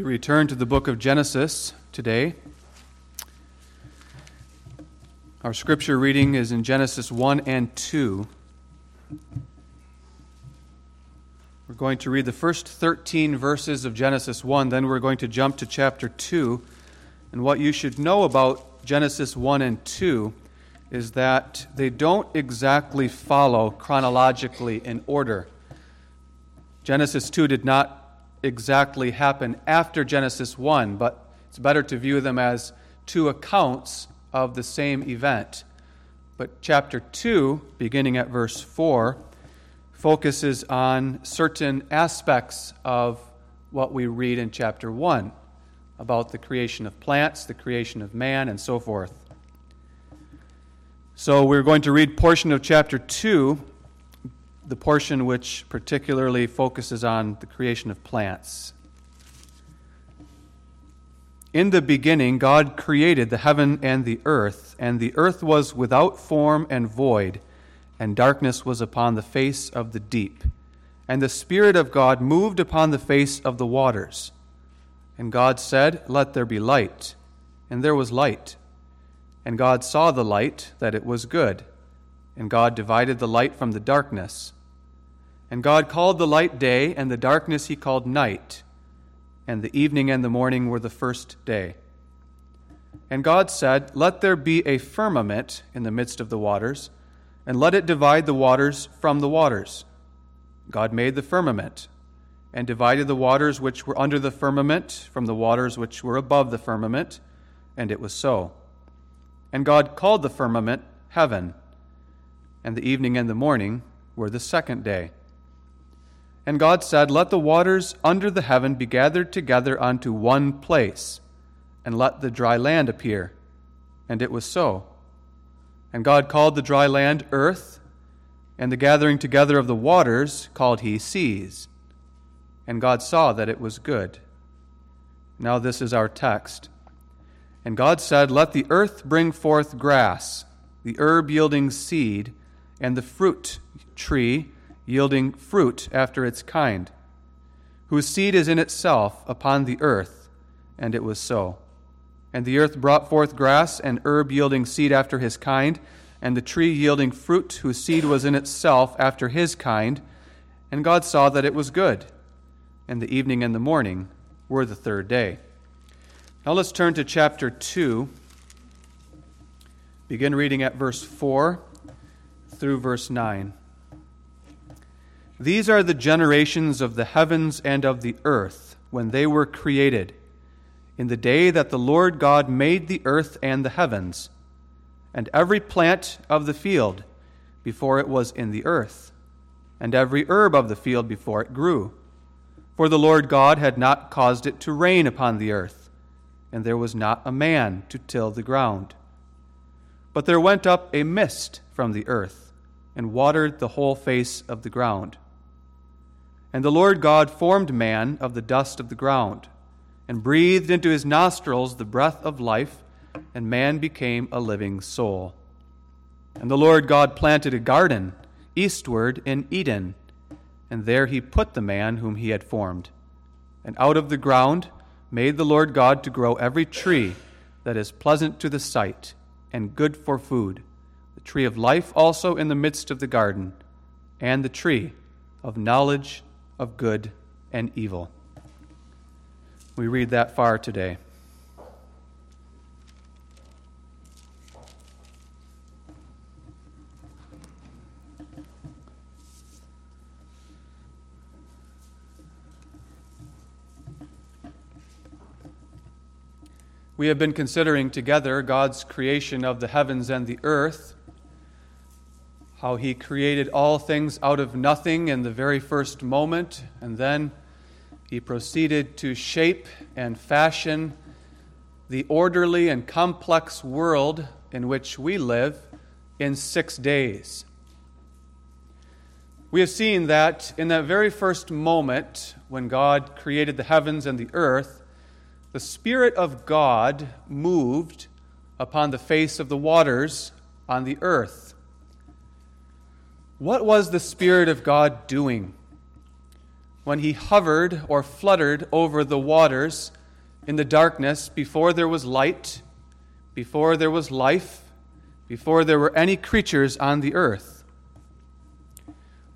We return to the book of Genesis today. Our scripture reading is in Genesis 1 and 2. We're going to read the first 13 verses of Genesis 1, then we're going to jump to chapter 2. And what you should know about Genesis 1 and 2 is that they don't exactly follow chronologically in order. Genesis 2 did not exactly happen after Genesis 1, but it's better to view them as two accounts of the same event. But chapter 2, beginning at verse 4, focuses on certain aspects of what we read in chapter 1 about the creation of plants, the creation of man, and so forth. So we're going to read portion of chapter 2 the portion which particularly focuses on the creation of plants. In the beginning, God created the heaven and the earth, and the earth was without form and void, and darkness was upon the face of the deep. And the Spirit of God moved upon the face of the waters. And God said, Let there be light. And there was light. And God saw the light, that it was good. And God divided the light from the darkness. And God called the light day, and the darkness he called night. And the evening and the morning were the first day. And God said, Let there be a firmament in the midst of the waters, and let it divide the waters from the waters. God made the firmament, and divided the waters which were under the firmament from the waters which were above the firmament, and it was so. And God called the firmament heaven, and the evening and the morning were the second day. And God said, Let the waters under the heaven be gathered together unto one place, and let the dry land appear. And it was so. And God called the dry land earth, and the gathering together of the waters called he seas. And God saw that it was good. Now this is our text. And God said, Let the earth bring forth grass, the herb yielding seed, and the fruit tree yielding fruit after its kind, whose seed is in itself upon the earth. And it was so. And the earth brought forth grass and herb yielding seed after his kind, and the tree yielding fruit whose seed was in itself after his kind. And God saw that it was good. And the evening and the morning were the third day. Now let's turn to chapter 2. Begin reading at verse 4 through verse 9. These are the generations of the heavens and of the earth when they were created, in the day that the Lord God made the earth and the heavens, and every plant of the field before it was in the earth, and every herb of the field before it grew. For the Lord God had not caused it to rain upon the earth, and there was not a man to till the ground. But there went up a mist from the earth, and watered the whole face of the ground. And the Lord God formed man of the dust of the ground, and breathed into his nostrils the breath of life, and man became a living soul. And the Lord God planted a garden eastward in Eden, and there he put the man whom he had formed. And out of the ground made the Lord God to grow every tree that is pleasant to the sight and good for food, the tree of life also in the midst of the garden, and the tree of knowledge of good and evil. We read that far today. We have been considering together God's creation of the heavens and the earth how he created all things out of nothing in the very first moment, and then he proceeded to shape and fashion the orderly and complex world in which we live in six days. We have seen that in that very first moment when God created the heavens and the earth, the Spirit of God moved upon the face of the waters on the earth. What was the Spirit of God doing? when he hovered or fluttered over the waters in the darkness before there was light, before there was life, before there were any creatures on the earth.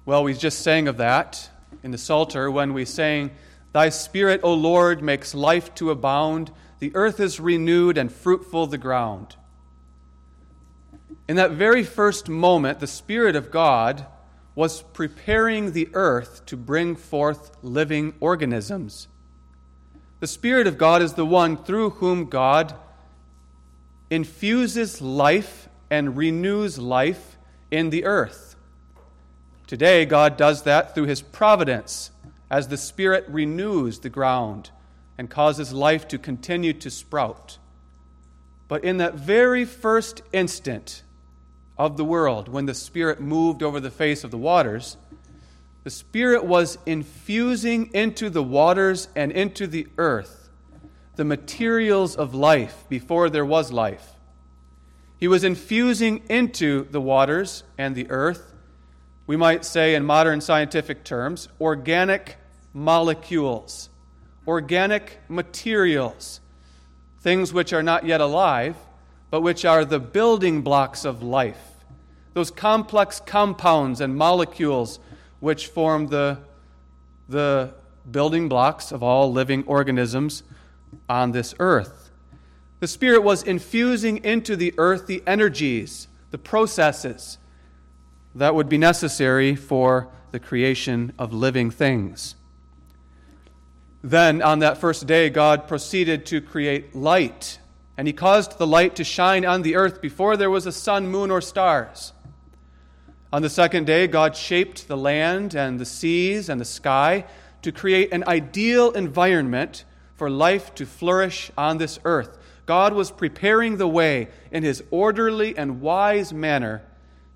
Well, we just sang of that in the Psalter when we sang, Thy Spirit, O Lord, makes life to abound. The earth is renewed and fruitful the ground. In that very first moment, the Spirit of God was preparing the earth to bring forth living organisms. The Spirit of God is the one through whom God infuses life and renews life in the earth. Today, God does that through His providence as the Spirit renews the ground and causes life to continue to sprout. But in that very first instant of the world, when the Spirit moved over the face of the waters, the Spirit was infusing into the waters and into the earth the materials of life before there was life. He was infusing into the waters and the earth, we might say in modern scientific terms, organic molecules, organic materials, things which are not yet alive, but which are the building blocks of life. Those complex compounds and molecules which form the, the building blocks of all living organisms on this earth. The Spirit was infusing into the earth the energies, the processes that would be necessary for the creation of living things. Then, on that first day, God proceeded to create light, and He caused the light to shine on the earth before there was a sun, moon, or stars. On the second day, God shaped the land and the seas and the sky to create an ideal environment for life to flourish on this earth. God was preparing the way in his orderly and wise manner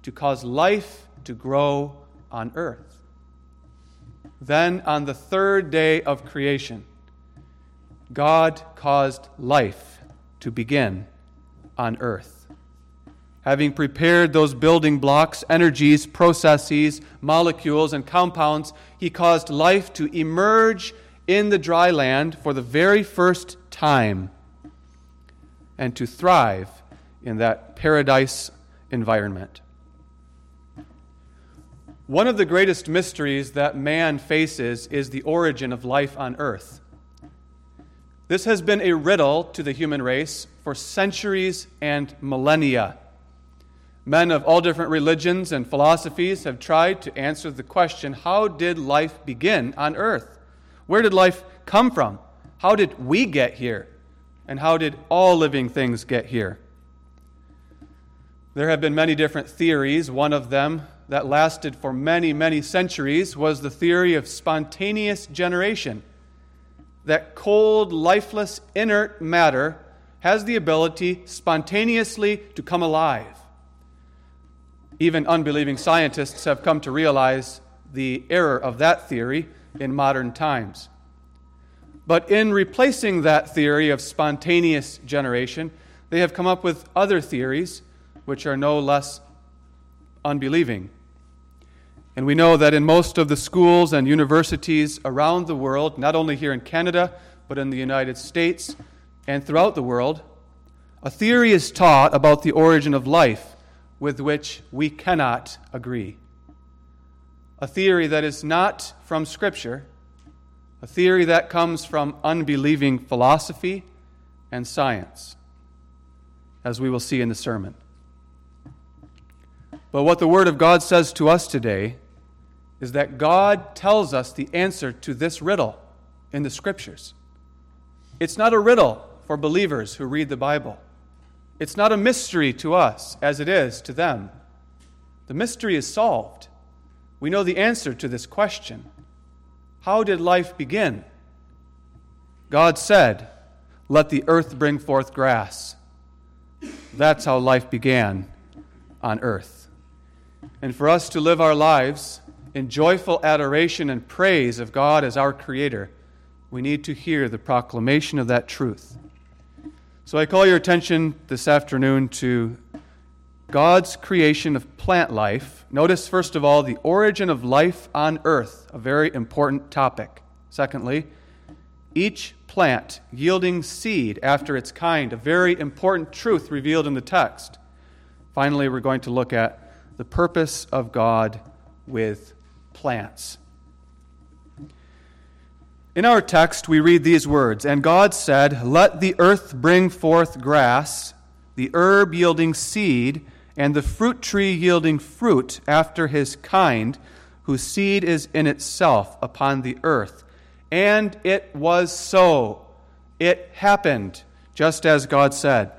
to cause life to grow on earth. Then, on the third day of creation, God caused life to begin on earth. Having prepared those building blocks, energies, processes, molecules, and compounds, he caused life to emerge in the dry land for the very first time and to thrive in that paradise environment. One of the greatest mysteries that man faces is the origin of life on earth. This has been a riddle to the human race for centuries and millennia. Men of all different religions and philosophies have tried to answer the question how did life begin on earth? Where did life come from? How did we get here? And how did all living things get here? There have been many different theories. One of them that lasted for many, many centuries was the theory of spontaneous generation. That cold, lifeless, inert matter has the ability spontaneously to come alive. Even unbelieving scientists have come to realize the error of that theory in modern times. But in replacing that theory of spontaneous generation, they have come up with other theories which are no less unbelieving. And we know that in most of the schools and universities around the world, not only here in Canada, but in the United States and throughout the world, a theory is taught about the origin of life with which we cannot agree. A theory that is not from Scripture, a theory that comes from unbelieving philosophy and science, as we will see in the sermon. But what the Word of God says to us today is that God tells us the answer to this riddle in the Scriptures. It's not a riddle for believers who read the Bible. It's not a mystery to us as it is to them. The mystery is solved. We know the answer to this question How did life begin? God said, Let the earth bring forth grass. That's how life began on earth. And for us to live our lives in joyful adoration and praise of God as our Creator, we need to hear the proclamation of that truth. So I call your attention this afternoon to God's creation of plant life, notice first of all the origin of life on earth, a very important topic. Secondly, each plant yielding seed after its kind, a very important truth revealed in the text. Finally, we're going to look at the purpose of God with plants. In our text, we read these words And God said, Let the earth bring forth grass, the herb yielding seed, and the fruit tree yielding fruit after his kind, whose seed is in itself upon the earth. And it was so. It happened, just as God said.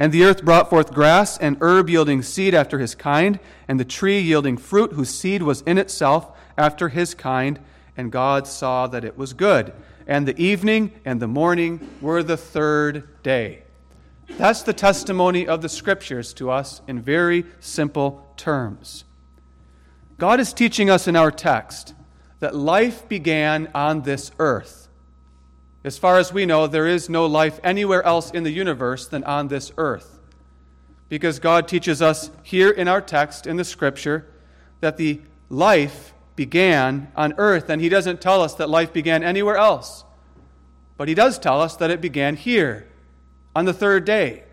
And the earth brought forth grass and herb yielding seed after his kind, and the tree yielding fruit whose seed was in itself after his kind. And God saw that it was good. And the evening and the morning were the third day. That's the testimony of the Scriptures to us in very simple terms. God is teaching us in our text that life began on this earth. As far as we know, there is no life anywhere else in the universe than on this earth. Because God teaches us here in our text, in the Scripture, that the life began on earth, and He doesn't tell us that life began anywhere else. But He does tell us that it began here on the third day.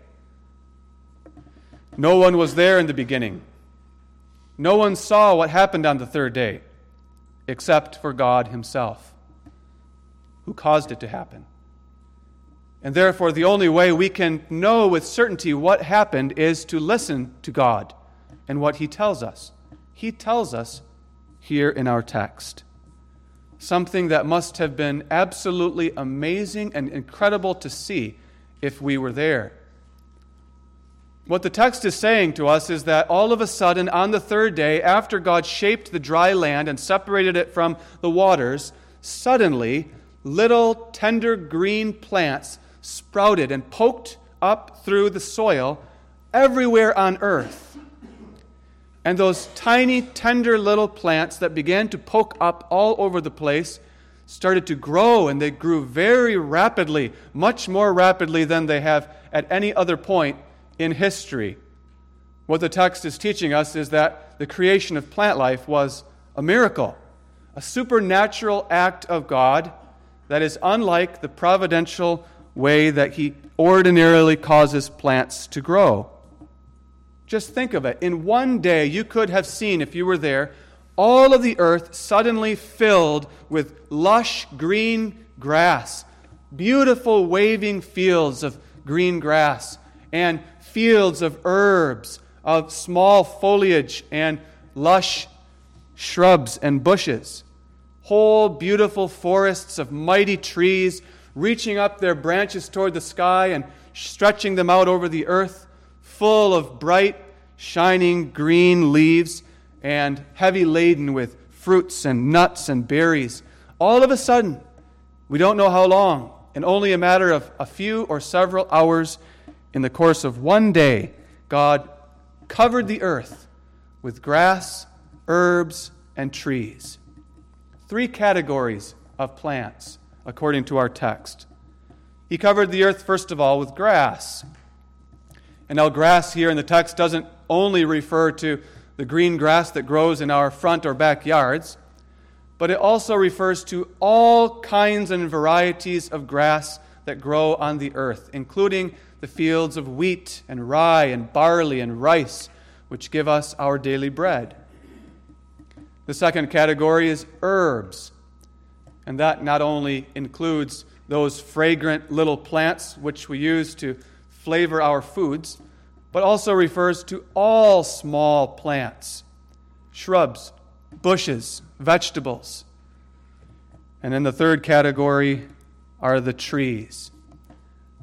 No one was there in the beginning. No one saw what happened on the third day except for God Himself, who caused it to happen. And therefore, the only way we can know with certainty what happened is to listen to God and what He tells us. He tells us here in our text something that must have been absolutely amazing and incredible to see if we were there. What the text is saying to us is that all of a sudden, on the third day, after God shaped the dry land and separated it from the waters, suddenly little tender green plants sprouted and poked up through the soil everywhere on earth. And those tiny, tender little plants that began to poke up all over the place started to grow, and they grew very rapidly, much more rapidly than they have at any other point in history. What the text is teaching us is that the creation of plant life was a miracle, a supernatural act of God that is unlike the providential way that He ordinarily causes plants to grow. Just think of it. In one day, you could have seen, if you were there, all of the earth suddenly filled with lush green grass, beautiful waving fields of green grass, and fields of herbs, of small foliage and lush shrubs and bushes. Whole beautiful forests of mighty trees reaching up their branches toward the sky and stretching them out over the earth, full of bright, shining green leaves and heavy laden with fruits and nuts and berries. All of a sudden, we don't know how long, in only a matter of a few or several hours, in the course of one day, God covered the earth with grass, herbs, and trees. Three categories of plants, according to our text. He covered the earth, first of all, with grass. And now, grass here in the text doesn't only refer to the green grass that grows in our front or backyards, but it also refers to all kinds and varieties of grass that grow on the earth, including the fields of wheat and rye and barley and rice, which give us our daily bread. The second category is herbs, and that not only includes those fragrant little plants which we use to flavor our foods, but also refers to all small plants, shrubs, bushes, vegetables. And in the third category are the trees.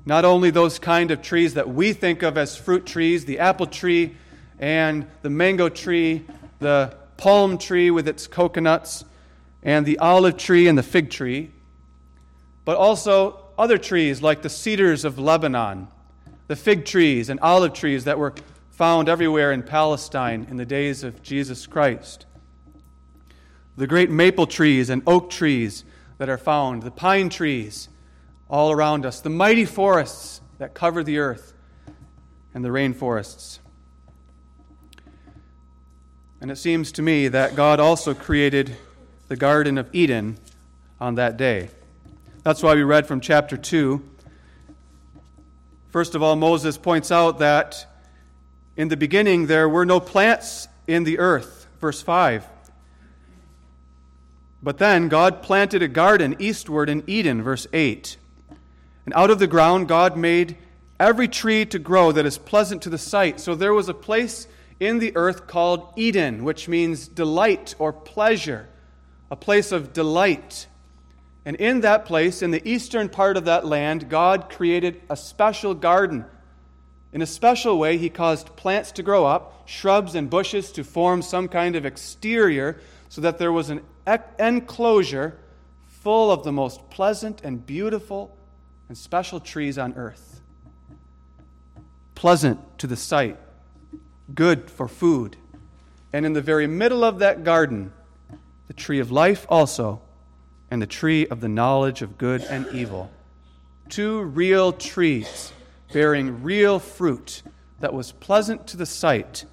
Not only those kind of trees that we think of as fruit trees, the apple tree and the mango tree, the palm tree with its coconuts, and the olive tree and the fig tree, but also other trees like the cedars of Lebanon the fig trees and olive trees that were found everywhere in Palestine in the days of Jesus Christ, the great maple trees and oak trees that are found, the pine trees all around us, the mighty forests that cover the earth, and the rainforests. And it seems to me that God also created the Garden of Eden on that day. That's why we read from chapter 2. First of all, Moses points out that in the beginning there were no plants in the earth. Verse 5. But then God planted a garden eastward in Eden, verse 8. And out of the ground God made every tree to grow that is pleasant to the sight. So there was a place in the earth called Eden, which means delight or pleasure, a place of delight. And in that place, in the eastern part of that land, God created a special garden. In a special way, He caused plants to grow up, shrubs and bushes to form some kind of exterior, so that there was an enclosure full of the most pleasant and beautiful and special trees on earth. Pleasant to the sight, good for food. And in the very middle of that garden, the tree of life also, and the tree of the knowledge of good and evil. Two real trees bearing real fruit that was pleasant to the sight,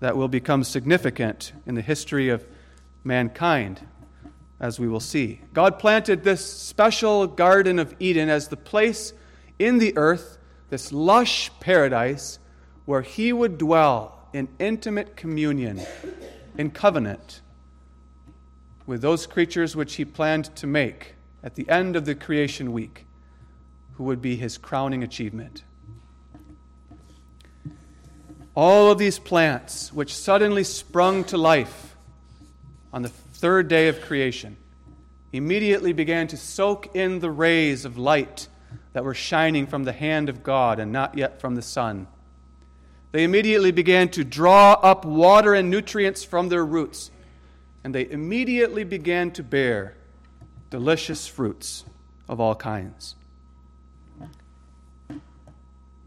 that will become significant in the history of mankind, as we will see. God planted this special Garden of Eden as the place in the earth, this lush paradise, where He would dwell in intimate communion, in covenant with those creatures which He planned to make at the end of the creation week, who would be His crowning achievement. All of these plants, which suddenly sprung to life, on the third day of creation, immediately began to soak in the rays of light that were shining from the hand of God and not yet from the sun. They immediately began to draw up water and nutrients from their roots, and they immediately began to bear delicious fruits of all kinds.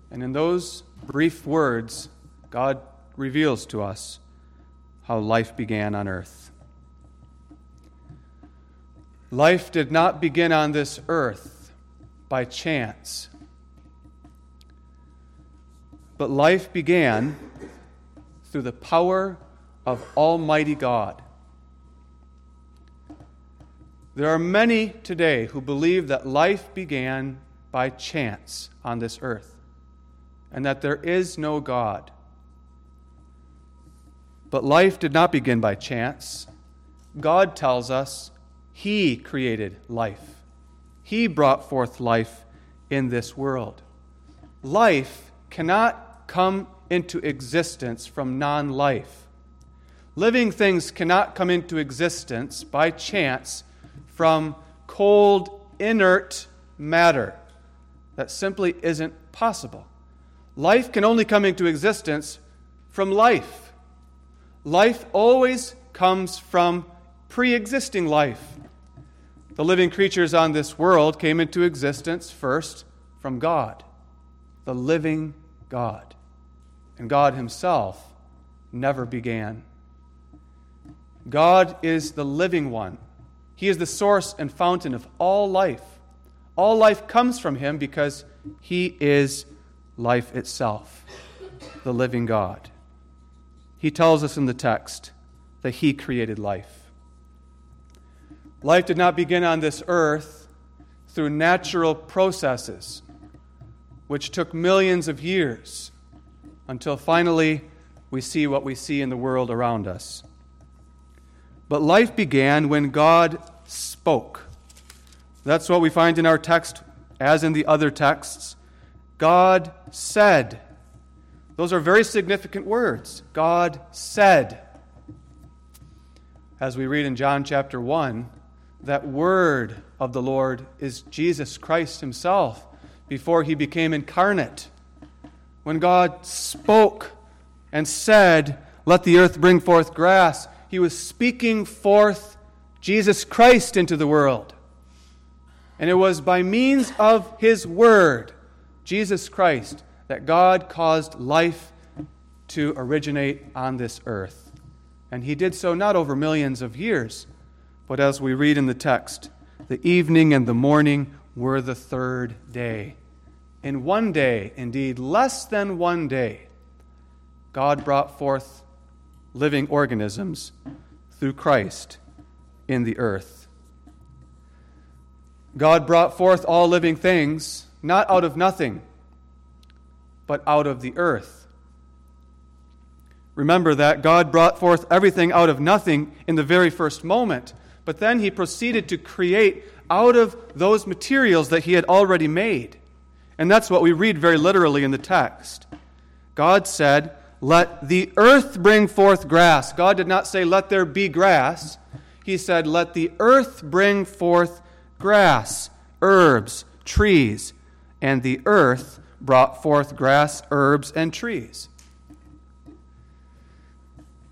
And in those brief words, God reveals to us how life began on earth. Life did not begin on this earth by chance, but life began through the power of Almighty God. There are many today who believe that life began by chance on this earth and that there is no God. But life did not begin by chance. God tells us he created life, He brought forth life in this world. Life cannot come into existence from non life. Living things cannot come into existence by chance from cold, inert matter. That simply isn't possible. Life can only come into existence from life. Life always comes from pre existing life. The living creatures on this world came into existence first from God, the living God. And God Himself never began. God is the living one. He is the source and fountain of all life. All life comes from Him because He is life itself, the living God. He tells us in the text that He created life. Life did not begin on this earth through natural processes, which took millions of years until finally we see what we see in the world around us. But life began when God spoke. That's what we find in our text, as in the other texts. God said. Those are very significant words. God said. As we read in John chapter 1, that word of the Lord is Jesus Christ himself before he became incarnate. When God spoke and said, Let the earth bring forth grass, he was speaking forth Jesus Christ into the world. And it was by means of his word, Jesus Christ, that God caused life to originate on this earth. And he did so not over millions of years but as we read in the text, the evening and the morning were the third day. In one day, indeed, less than one day, God brought forth living organisms through Christ in the earth. God brought forth all living things not out of nothing, but out of the earth. Remember that God brought forth everything out of nothing in the very first moment, but then he proceeded to create out of those materials that he had already made. And that's what we read very literally in the text. God said, Let the earth bring forth grass. God did not say, Let there be grass. He said, Let the earth bring forth grass, herbs, trees. And the earth brought forth grass, herbs, and trees.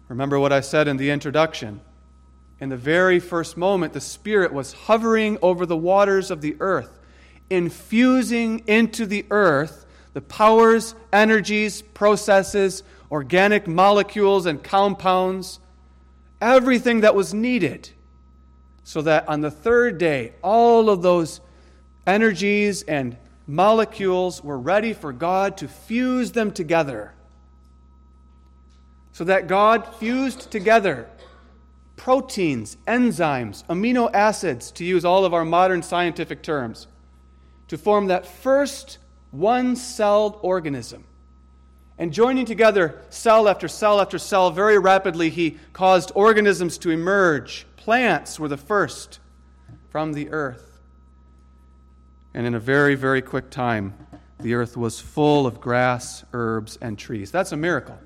Remember what I said in the introduction. In the very first moment, the Spirit was hovering over the waters of the earth, infusing into the earth the powers, energies, processes, organic molecules, and compounds, everything that was needed, so that on the third day, all of those energies and molecules were ready for God to fuse them together. So that God fused together proteins, enzymes, amino acids, to use all of our modern scientific terms, to form that first one celled organism. And joining together cell after cell after cell, very rapidly, he caused organisms to emerge. Plants were the first from the earth. And in a very, very quick time, the earth was full of grass, herbs, and trees. That's a miracle.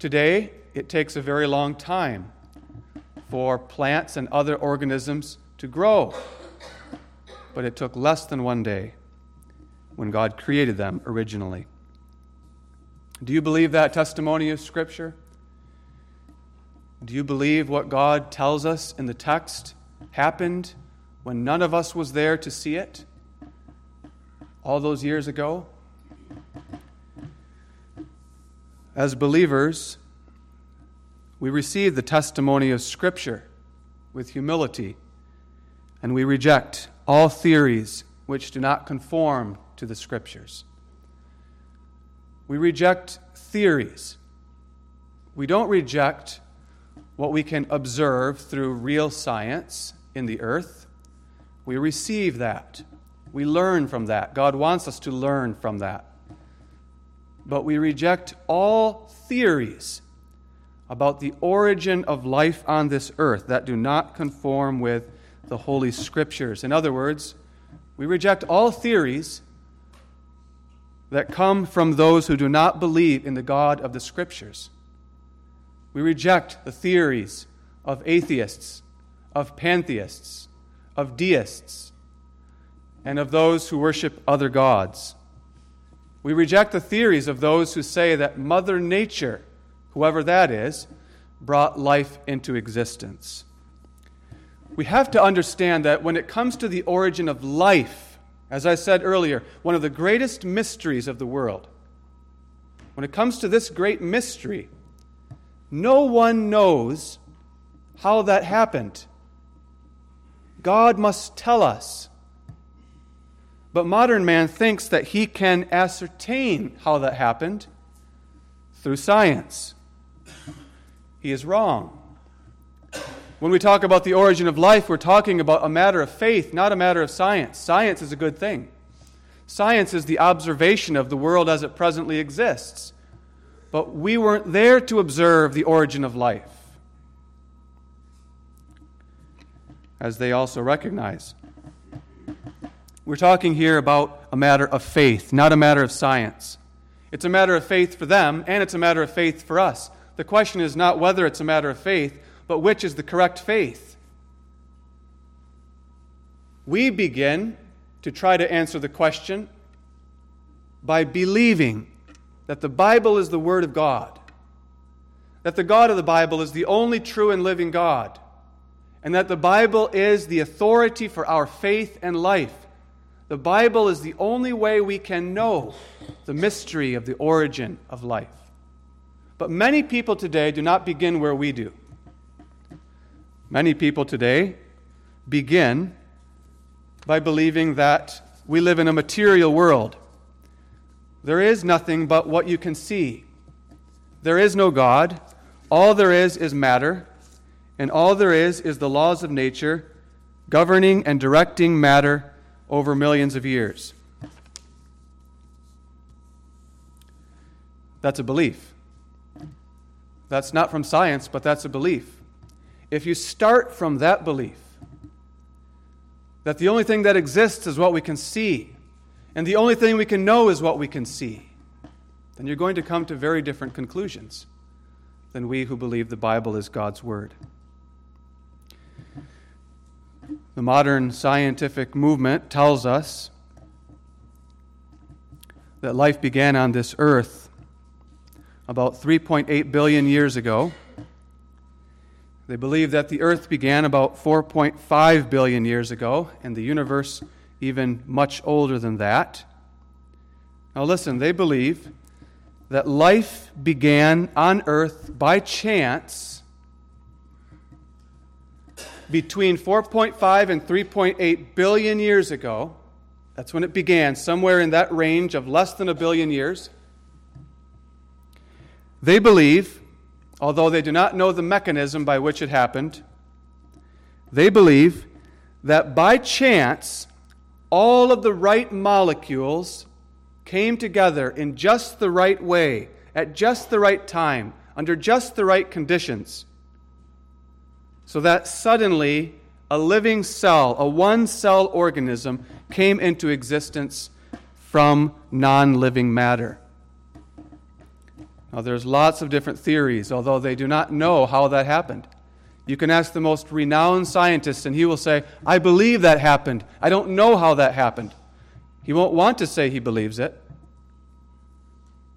Today, it takes a very long time for plants and other organisms to grow. But it took less than one day when God created them originally. Do you believe that testimony of Scripture? Do you believe what God tells us in the text happened when none of us was there to see it all those years ago? As believers, we receive the testimony of Scripture with humility, and we reject all theories which do not conform to the Scriptures. We reject theories. We don't reject what we can observe through real science in the earth. We receive that. We learn from that. God wants us to learn from that but we reject all theories about the origin of life on this earth that do not conform with the Holy Scriptures. In other words, we reject all theories that come from those who do not believe in the God of the Scriptures. We reject the theories of atheists, of pantheists, of deists, and of those who worship other gods. We reject the theories of those who say that Mother Nature, whoever that is, brought life into existence. We have to understand that when it comes to the origin of life, as I said earlier, one of the greatest mysteries of the world, when it comes to this great mystery, no one knows how that happened. God must tell us. But modern man thinks that he can ascertain how that happened through science. He is wrong. When we talk about the origin of life, we're talking about a matter of faith, not a matter of science. Science is a good thing. Science is the observation of the world as it presently exists. But we weren't there to observe the origin of life, as they also recognize. We're talking here about a matter of faith, not a matter of science. It's a matter of faith for them, and it's a matter of faith for us. The question is not whether it's a matter of faith, but which is the correct faith. We begin to try to answer the question by believing that the Bible is the Word of God, that the God of the Bible is the only true and living God, and that the Bible is the authority for our faith and life. The Bible is the only way we can know the mystery of the origin of life. But many people today do not begin where we do. Many people today begin by believing that we live in a material world. There is nothing but what you can see. There is no God. all there is is matter, and all there is is the laws of nature governing and directing matter over millions of years. That's a belief. That's not from science, but that's a belief. If you start from that belief, that the only thing that exists is what we can see, and the only thing we can know is what we can see, then you're going to come to very different conclusions than we who believe the Bible is God's Word. The modern scientific movement tells us that life began on this earth about 3.8 billion years ago. They believe that the earth began about 4.5 billion years ago, and the universe even much older than that. Now, listen, they believe that life began on earth by chance between 4.5 and 3.8 billion years ago. That's when it began, somewhere in that range of less than a billion years. They believe, although they do not know the mechanism by which it happened, they believe that by chance, all of the right molecules came together in just the right way, at just the right time, under just the right conditions, so that suddenly a living cell, a one cell organism, came into existence from non living matter. Now, there's lots of different theories, although they do not know how that happened. You can ask the most renowned scientist, and he will say, I believe that happened. I don't know how that happened. He won't want to say he believes it.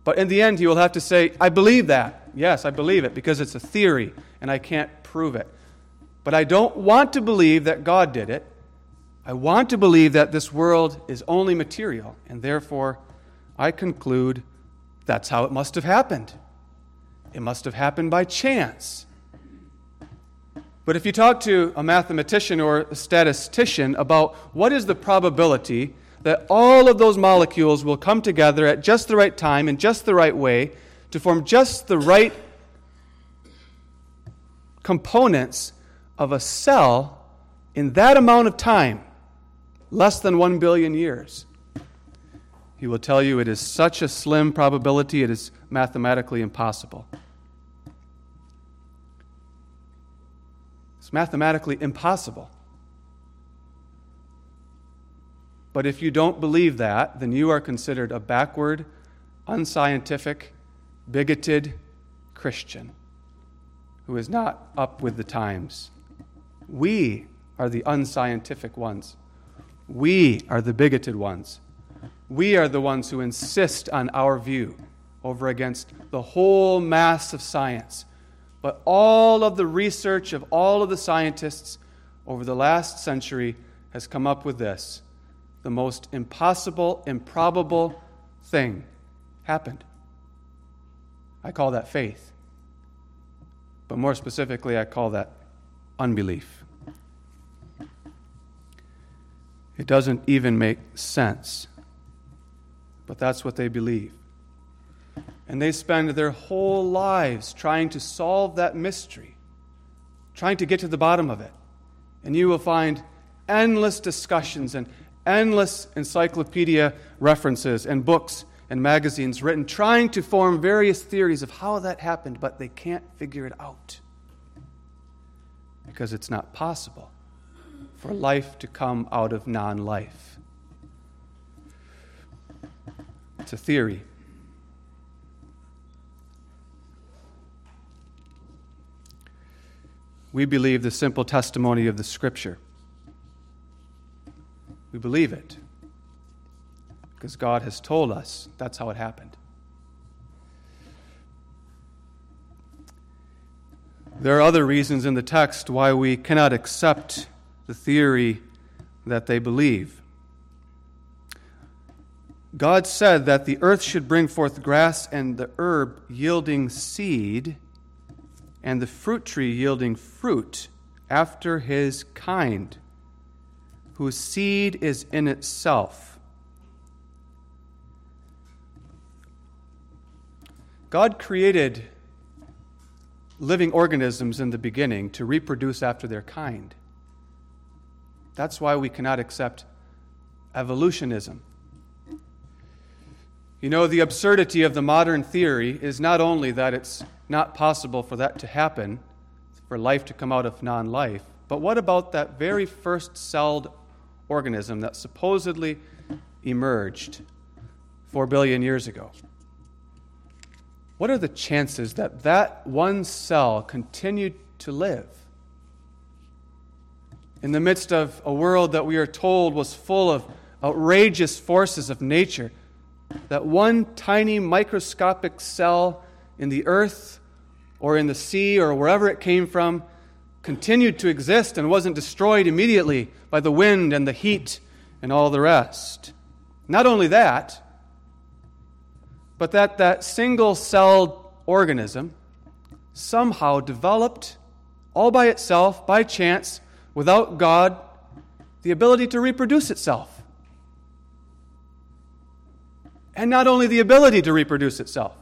But in the end, he will have to say, I believe that. Yes, I believe it because it's a theory and I can't prove it. But I don't want to believe that God did it. I want to believe that this world is only material, and therefore I conclude that's how it must have happened. It must have happened by chance. But if you talk to a mathematician or a statistician about what is the probability that all of those molecules will come together at just the right time in just the right way to form just the right components of a cell in that amount of time, less than one billion years. He will tell you it is such a slim probability, it is mathematically impossible. It's mathematically impossible. But if you don't believe that, then you are considered a backward, unscientific, bigoted Christian who is not up with the times. We are the unscientific ones. We are the bigoted ones. We are the ones who insist on our view over against the whole mass of science. But all of the research of all of the scientists over the last century has come up with this the most impossible, improbable thing happened. I call that faith. But more specifically, I call that unbelief. It doesn't even make sense. But that's what they believe. And they spend their whole lives trying to solve that mystery, trying to get to the bottom of it. And you will find endless discussions and endless encyclopedia references and books and magazines written trying to form various theories of how that happened, but they can't figure it out. Because it's not possible for life to come out of non life. It's a theory. We believe the simple testimony of the Scripture. We believe it because God has told us that's how it happened. There are other reasons in the text why we cannot accept the theory that they believe. God said that the earth should bring forth grass and the herb yielding seed, and the fruit tree yielding fruit after his kind whose seed is in itself. God created living organisms in the beginning to reproduce after their kind. That's why we cannot accept evolutionism. You know, the absurdity of the modern theory is not only that it's not possible for that to happen, for life to come out of non life, but what about that very first celled organism that supposedly emerged four billion years ago? What are the chances that that one cell continued to live? In the midst of a world that we are told was full of outrageous forces of nature, that one tiny microscopic cell in the earth or in the sea or wherever it came from continued to exist and wasn't destroyed immediately by the wind and the heat and all the rest. Not only that, but that that single celled organism somehow developed all by itself, by chance, without God, the ability to reproduce itself. And not only the ability to reproduce itself,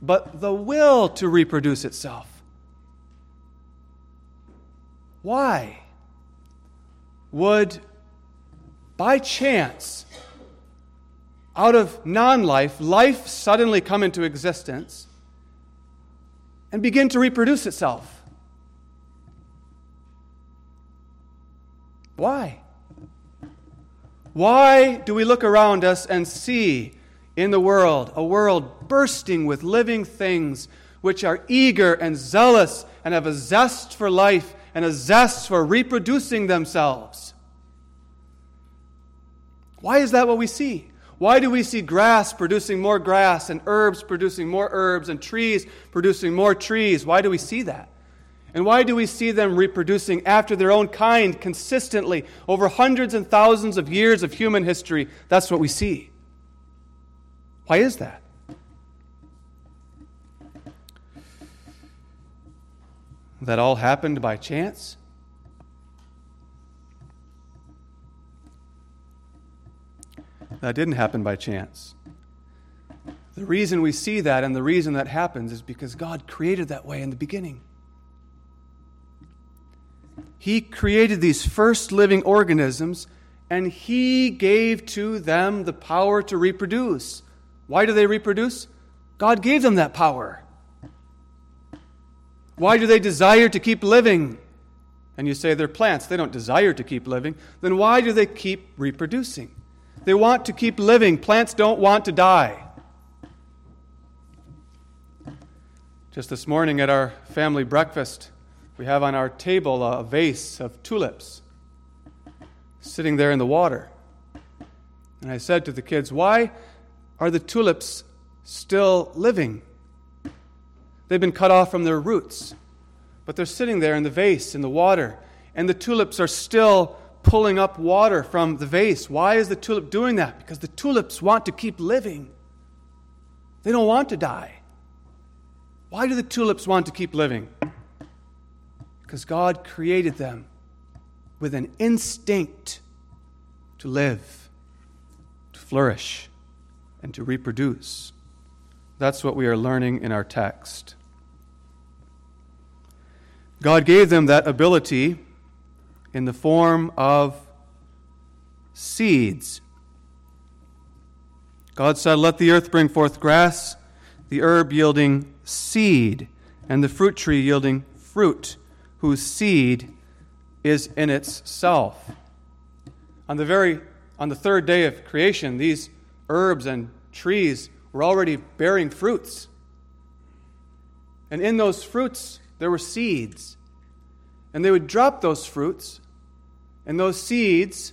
but the will to reproduce itself. Why would, by chance, out of non life, life suddenly come into existence and begin to reproduce itself. Why? Why do we look around us and see in the world a world bursting with living things which are eager and zealous and have a zest for life and a zest for reproducing themselves? Why is that what we see? Why do we see grass producing more grass and herbs producing more herbs and trees producing more trees? Why do we see that? And why do we see them reproducing after their own kind consistently over hundreds and thousands of years of human history? That's what we see. Why is that? That all happened by chance? That didn't happen by chance. The reason we see that and the reason that happens is because God created that way in the beginning. He created these first living organisms and He gave to them the power to reproduce. Why do they reproduce? God gave them that power. Why do they desire to keep living? And you say they're plants, they don't desire to keep living. Then why do they keep reproducing? They want to keep living. Plants don't want to die. Just this morning at our family breakfast, we have on our table a vase of tulips sitting there in the water. And I said to the kids, Why are the tulips still living? They've been cut off from their roots, but they're sitting there in the vase in the water, and the tulips are still pulling up water from the vase. Why is the tulip doing that? Because the tulips want to keep living, they don't want to die. Why do the tulips want to keep living? Because God created them with an instinct to live, to flourish, and to reproduce. That's what we are learning in our text. God gave them that ability in the form of seeds. God said, Let the earth bring forth grass, the herb yielding seed, and the fruit tree yielding fruit, whose seed is in itself. On the very on the third day of creation, these herbs and trees were already bearing fruits. And in those fruits, there were seeds. And they would drop those fruits, and those seeds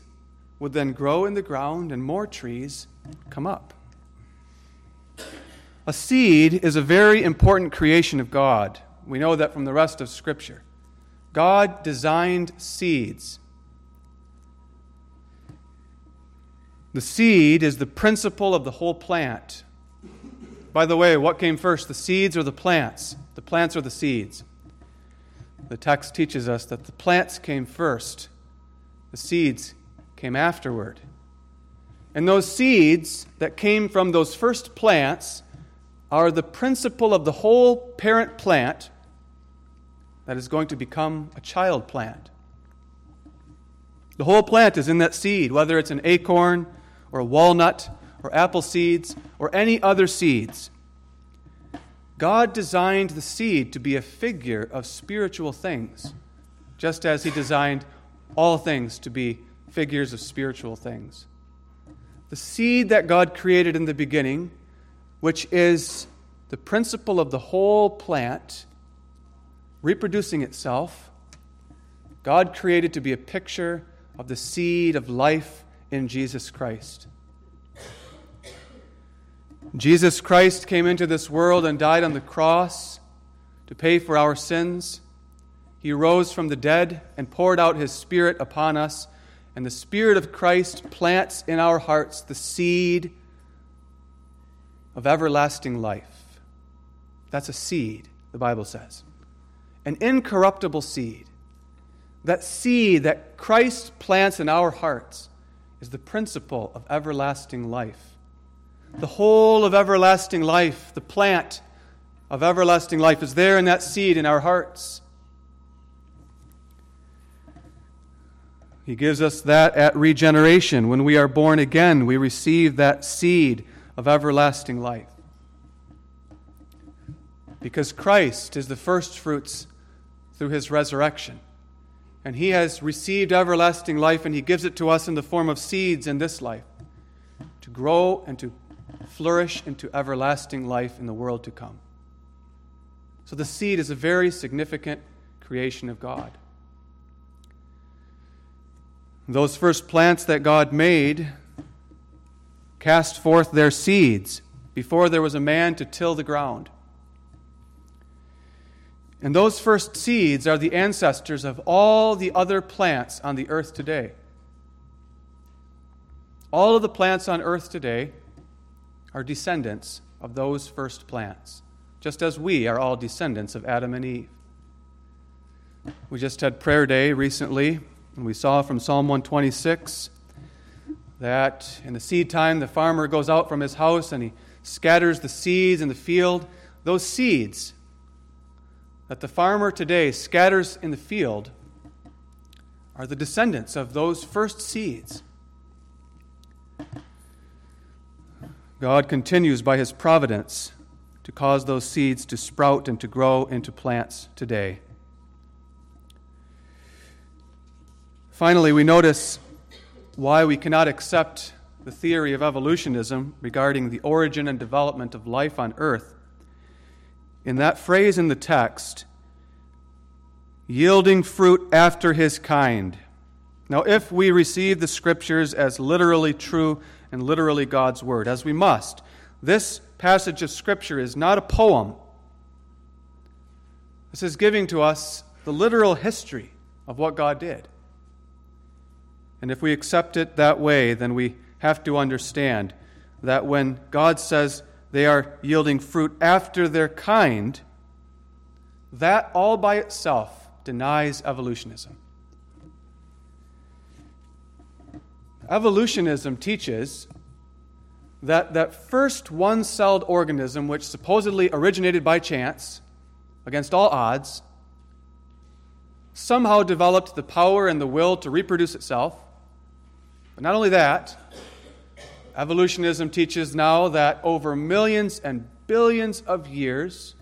would then grow in the ground, and more trees come up. A seed is a very important creation of God. We know that from the rest of Scripture. God designed seeds. The seed is the principle of the whole plant. By the way, what came first, the seeds or the plants? The plants or the seeds? The text teaches us that the plants came first, the seeds came afterward. And those seeds that came from those first plants are the principle of the whole parent plant, that is going to become a child plant. The whole plant is in that seed, whether it's an acorn or a walnut or apple seeds or any other seeds. God designed the seed to be a figure of spiritual things, just as He designed all things to be figures of spiritual things. The seed that God created in the beginning, which is the principle of the whole plant reproducing itself, God created to be a picture of the seed of life in Jesus Christ. Jesus Christ came into this world and died on the cross to pay for our sins. He rose from the dead and poured out his Spirit upon us, and the Spirit of Christ plants in our hearts the seed of everlasting life. That's a seed, the Bible says. An incorruptible seed. That seed that Christ plants in our hearts is the principle of everlasting life. The whole of everlasting life, the plant of everlasting life, is there in that seed in our hearts. He gives us that at regeneration. When we are born again, we receive that seed of everlasting life. Because Christ is the first fruits through his resurrection. And he has received everlasting life, and he gives it to us in the form of seeds in this life to grow and to flourish into everlasting life in the world to come. So the seed is a very significant creation of God. Those first plants that God made cast forth their seeds before there was a man to till the ground. And those first seeds are the ancestors of all the other plants on the earth today. All of the plants on earth today are descendants of those first plants, just as we are all descendants of Adam and Eve. We just had prayer day recently, and we saw from Psalm 126 that in the seed time, the farmer goes out from his house and he scatters the seeds in the field. Those seeds that the farmer today scatters in the field are the descendants of those first seeds. God continues by his providence to cause those seeds to sprout and to grow into plants today. Finally, we notice why we cannot accept the theory of evolutionism regarding the origin and development of life on earth in that phrase in the text, yielding fruit after his kind. Now, if we receive the scriptures as literally true and literally God's word, as we must, this passage of scripture is not a poem. This is giving to us the literal history of what God did. And if we accept it that way, then we have to understand that when God says, they are yielding fruit after their kind, that all by itself denies evolutionism. Evolutionism teaches that that first one celled organism, which supposedly originated by chance, against all odds, somehow developed the power and the will to reproduce itself. But not only that, Evolutionism teaches now that over millions and billions of years,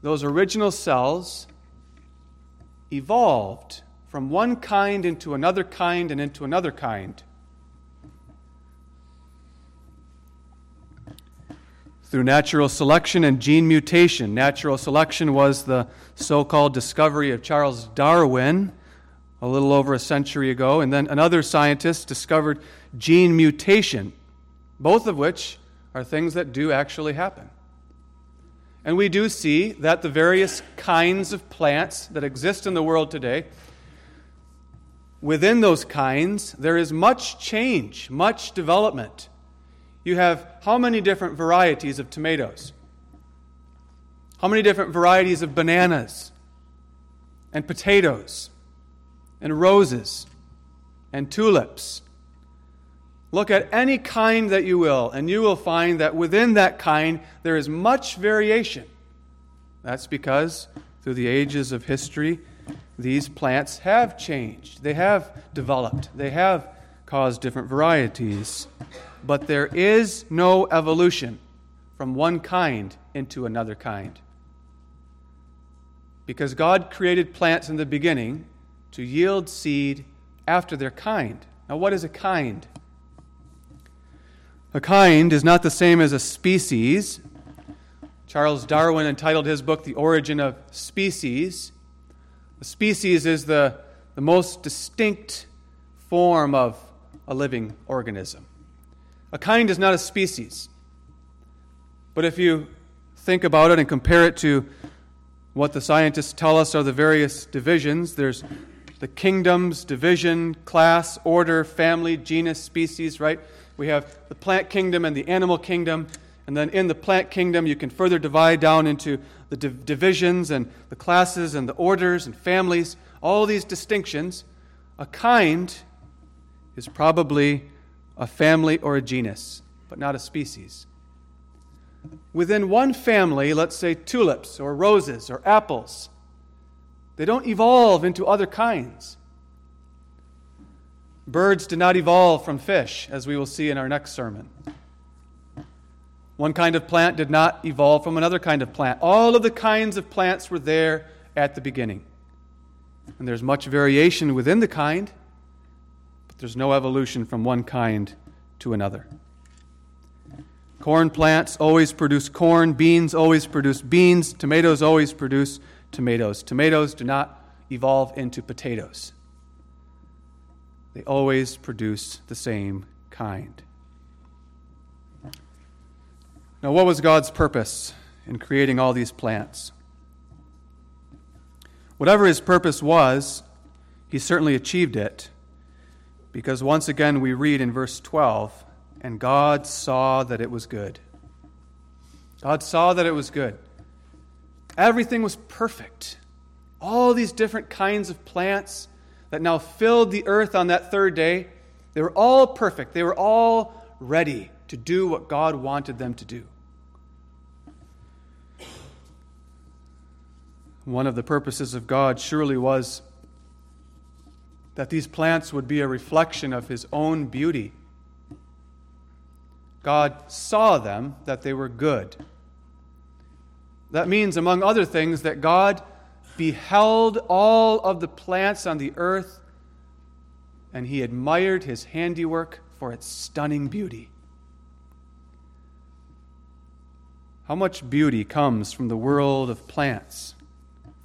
those original cells evolved from one kind into another kind and into another kind. Through natural selection and gene mutation. Natural selection was the so called discovery of Charles Darwin a little over a century ago, and then another scientist discovered gene mutation, both of which are things that do actually happen. And we do see that the various kinds of plants that exist in the world today, within those kinds, there is much change, much development. You have how many different varieties of tomatoes? How many different varieties of bananas and potatoes? and roses and tulips. Look at any kind that you will, and you will find that within that kind there is much variation. That's because through the ages of history, these plants have changed. They have developed. They have caused different varieties. But there is no evolution from one kind into another kind. Because God created plants in the beginning to yield seed after their kind. Now, what is a kind? A kind is not the same as a species. Charles Darwin entitled his book The Origin of Species. A species is the, the most distinct form of a living organism. A kind is not a species. But if you think about it and compare it to what the scientists tell us are the various divisions, there's the kingdoms, division, class, order, family, genus, species, right? We have the plant kingdom and the animal kingdom. And then in the plant kingdom, you can further divide down into the div- divisions and the classes and the orders and families, all these distinctions. A kind is probably a family or a genus, but not a species. Within one family, let's say tulips or roses or apples, they don't evolve into other kinds. Birds did not evolve from fish, as we will see in our next sermon. One kind of plant did not evolve from another kind of plant. All of the kinds of plants were there at the beginning. And there's much variation within the kind, but there's no evolution from one kind to another. Corn plants always produce corn, beans always produce beans, tomatoes always produce tomatoes. Tomatoes do not evolve into potatoes, they always produce the same kind. Now, what was God's purpose in creating all these plants? Whatever his purpose was, he certainly achieved it. Because once again, we read in verse 12, and God saw that it was good. God saw that it was good. Everything was perfect. All these different kinds of plants that now filled the earth on that third day, they were all perfect. They were all ready to do what God wanted them to do. One of the purposes of God surely was that these plants would be a reflection of His own beauty. God saw them, that they were good. That means, among other things, that God beheld all of the plants on the earth and he admired his handiwork for its stunning beauty. How much beauty comes from the world of plants,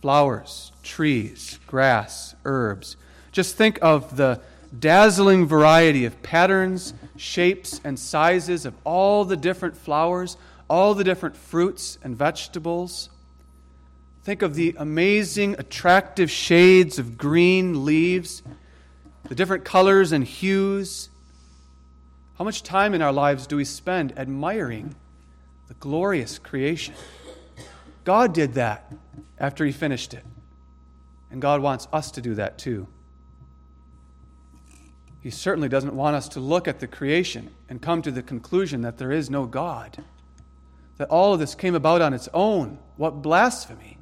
flowers, trees, grass, herbs. Just think of the dazzling variety of patterns, shapes, and sizes of all the different flowers, all the different fruits and vegetables. Think of the amazing, attractive shades of green leaves, the different colors and hues. How much time in our lives do we spend admiring the glorious creation? God did that after He finished it. And God wants us to do that too. He certainly doesn't want us to look at the creation and come to the conclusion that there is no God, that all of this came about on its own. What blasphemy!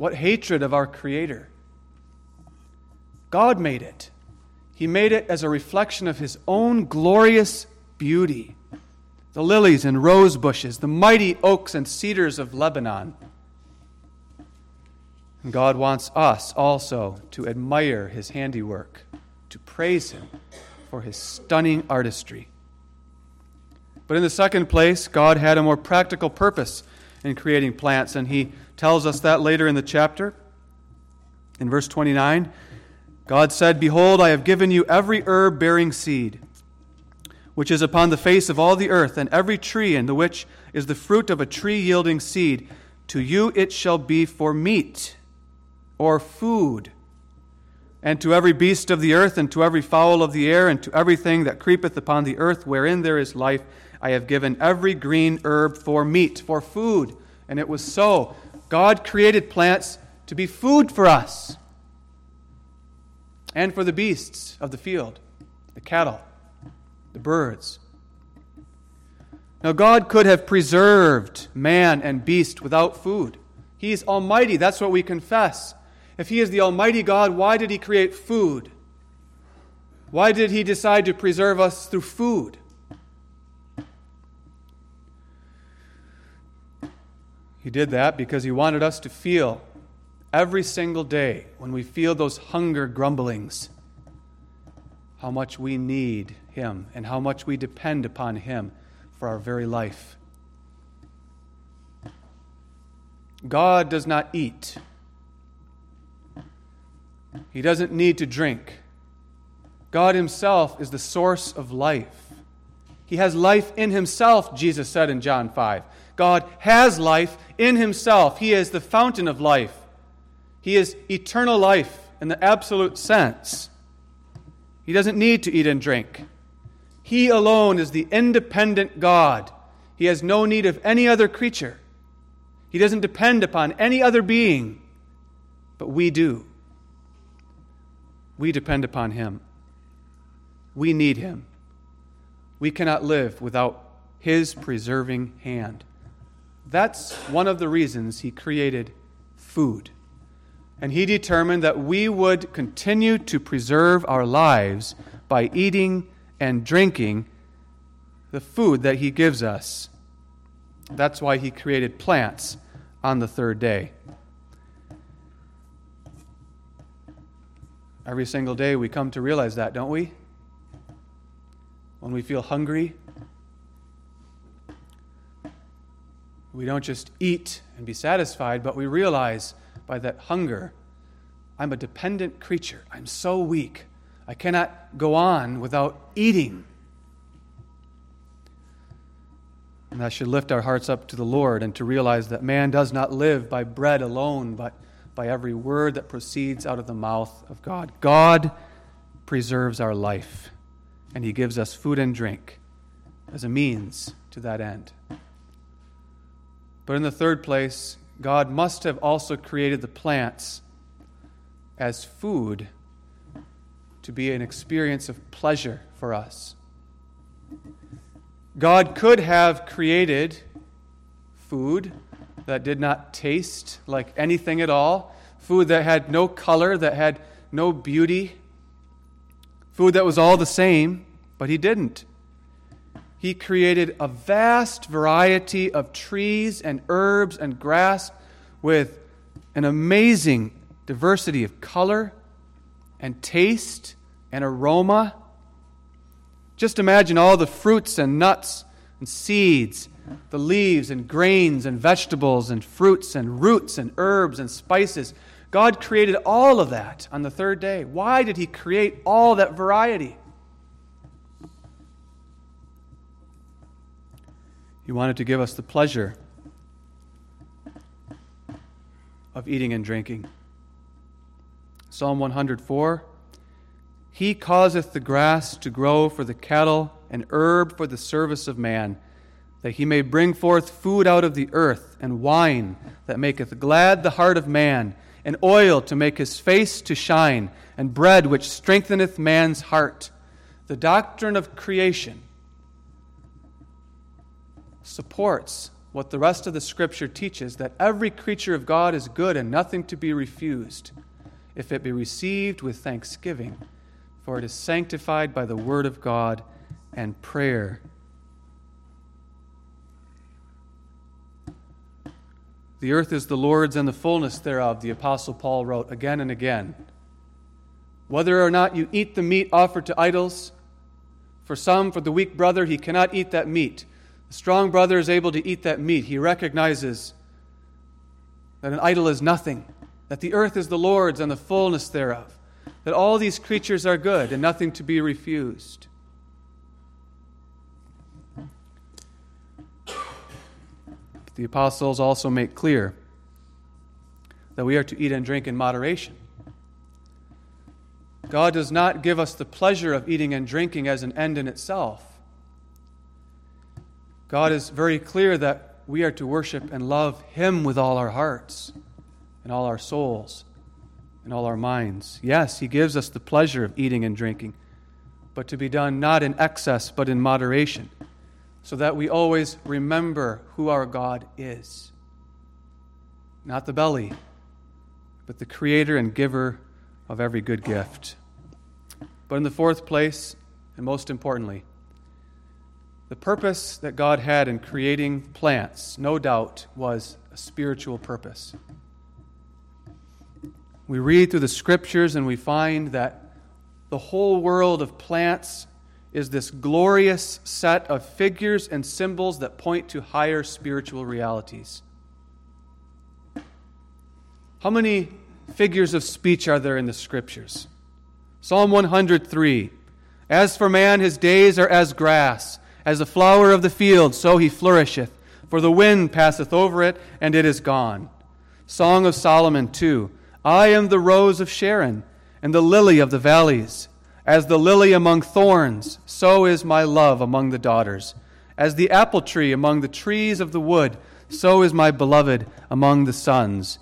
What hatred of our Creator! God made it. He made it as a reflection of His own glorious beauty. The lilies and rose bushes, the mighty oaks and cedars of Lebanon and God wants us also to admire his handiwork, to praise him for his stunning artistry. But in the second place, God had a more practical purpose in creating plants, and he tells us that later in the chapter. In verse 29, God said, Behold, I have given you every herb bearing seed, which is upon the face of all the earth, and every tree in the which is the fruit of a tree yielding seed. To you it shall be for meat or food. And to every beast of the earth, and to every fowl of the air, and to everything that creepeth upon the earth, wherein there is life, I have given every green herb for meat, for food. And it was so. God created plants to be food for us and for the beasts of the field, the cattle, the birds. Now, God could have preserved man and beast without food. He's almighty. That's what we confess. If He is the almighty God, why did He create food? Why did He decide to preserve us through food? He did that because He wanted us to feel every single day when we feel those hunger grumblings how much we need Him and how much we depend upon Him for our very life. God does not eat, He doesn't need to drink. God Himself is the source of life. He has life in Himself, Jesus said in John 5. God has life in Himself. He is the fountain of life. He is eternal life in the absolute sense. He doesn't need to eat and drink. He alone is the independent God. He has no need of any other creature. He doesn't depend upon any other being, but we do. We depend upon Him. We need Him. We cannot live without His preserving hand. That's one of the reasons He created food. And He determined that we would continue to preserve our lives by eating and drinking the food that He gives us. That's why He created plants on the third day. Every single day we come to realize that, don't we? When we feel hungry, we don't just eat and be satisfied, but we realize by that hunger, I'm a dependent creature. I'm so weak. I cannot go on without eating. And that should lift our hearts up to the Lord and to realize that man does not live by bread alone, but by every word that proceeds out of the mouth of God. God preserves our life, and He gives us food and drink as a means to that end. But in the third place, God must have also created the plants as food to be an experience of pleasure for us. God could have created food that did not taste like anything at all, food that had no color, that had no beauty, food that was all the same, but He didn't. He created a vast variety of trees and herbs and grass with an amazing diversity of color and taste and aroma. Just imagine all the fruits and nuts and seeds, the leaves and grains and vegetables and fruits and roots and herbs and spices. God created all of that on the third day. Why did He create all that variety? He wanted to give us the pleasure of eating and drinking. Psalm 104 He causeth the grass to grow for the cattle, and herb for the service of man, that he may bring forth food out of the earth, and wine that maketh glad the heart of man, and oil to make his face to shine, and bread which strengtheneth man's heart. The doctrine of creation supports what the rest of the scripture teaches that every creature of God is good and nothing to be refused if it be received with thanksgiving, for it is sanctified by the word of God and prayer. The earth is the Lord's and the fullness thereof, the Apostle Paul wrote again and again. Whether or not you eat the meat offered to idols, for some, for the weak brother, he cannot eat that meat. The strong brother is able to eat that meat. He recognizes that an idol is nothing, that the earth is the Lord's and the fullness thereof, that all these creatures are good and nothing to be refused. The apostles also make clear that we are to eat and drink in moderation. God does not give us the pleasure of eating and drinking as an end in itself. God is very clear that we are to worship and love Him with all our hearts and all our souls and all our minds. Yes, He gives us the pleasure of eating and drinking, but to be done not in excess, but in moderation. so that we always remember who our God is. Not the belly, but the creator and giver of every good gift. But in the fourth place, and most importantly, the purpose that God had in creating plants, no doubt, was a spiritual purpose. We read through the scriptures and we find that the whole world of plants is this glorious set of figures and symbols that point to higher spiritual realities. How many figures of speech are there in the scriptures? Psalm 103 As for man, his days are as grass, as the flower of the field, so he flourisheth. For the wind passeth over it, and it is gone. Song of Solomon 2 I am the rose of Sharon, and the lily of the valleys. As the lily among thorns, so is my love among the daughters. As the apple tree among the trees of the wood, so is my beloved among the sons.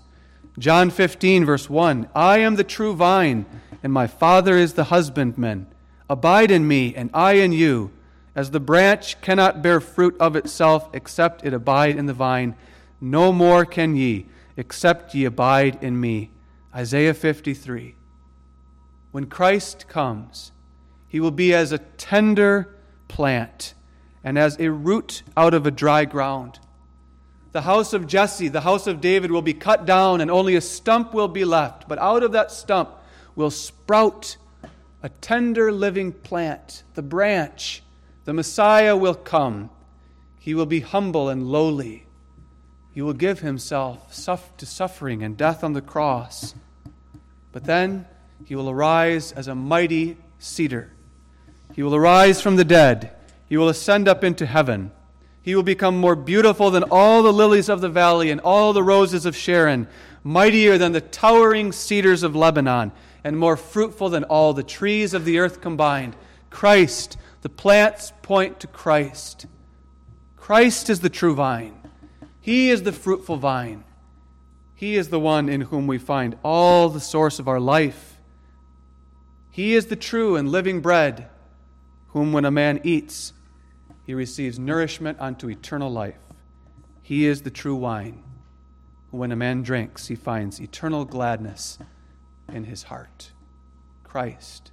John 15, verse 1 I am the true vine, and my Father is the husbandman. Abide in me, and I in you. As the branch cannot bear fruit of itself except it abide in the vine, no more can ye, except ye abide in me. Isaiah 53. When Christ comes, he will be as a tender plant and as a root out of a dry ground. The house of Jesse, the house of David, will be cut down and only a stump will be left. But out of that stump will sprout a tender living plant, the branch. The Messiah will come. He will be humble and lowly. He will give himself to suffering and death on the cross. But then he will arise as a mighty cedar. He will arise from the dead. He will ascend up into heaven. He will become more beautiful than all the lilies of the valley and all the roses of Sharon, mightier than the towering cedars of Lebanon, and more fruitful than all the trees of the earth combined. Christ, the plants point to Christ. Christ is the true vine. He is the fruitful vine. He is the one in whom we find all the source of our life. He is the true and living bread, whom when a man eats, he receives nourishment unto eternal life. He is the true wine, whom when a man drinks, he finds eternal gladness in his heart. Christ.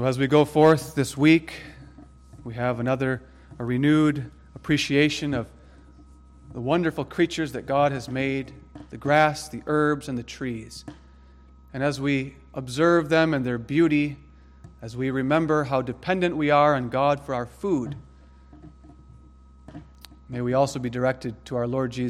So as we go forth this week, we have another a renewed appreciation of the wonderful creatures that God has made the grass, the herbs, and the trees. And as we observe them and their beauty, as we remember how dependent we are on God for our food, may we also be directed to our Lord Jesus.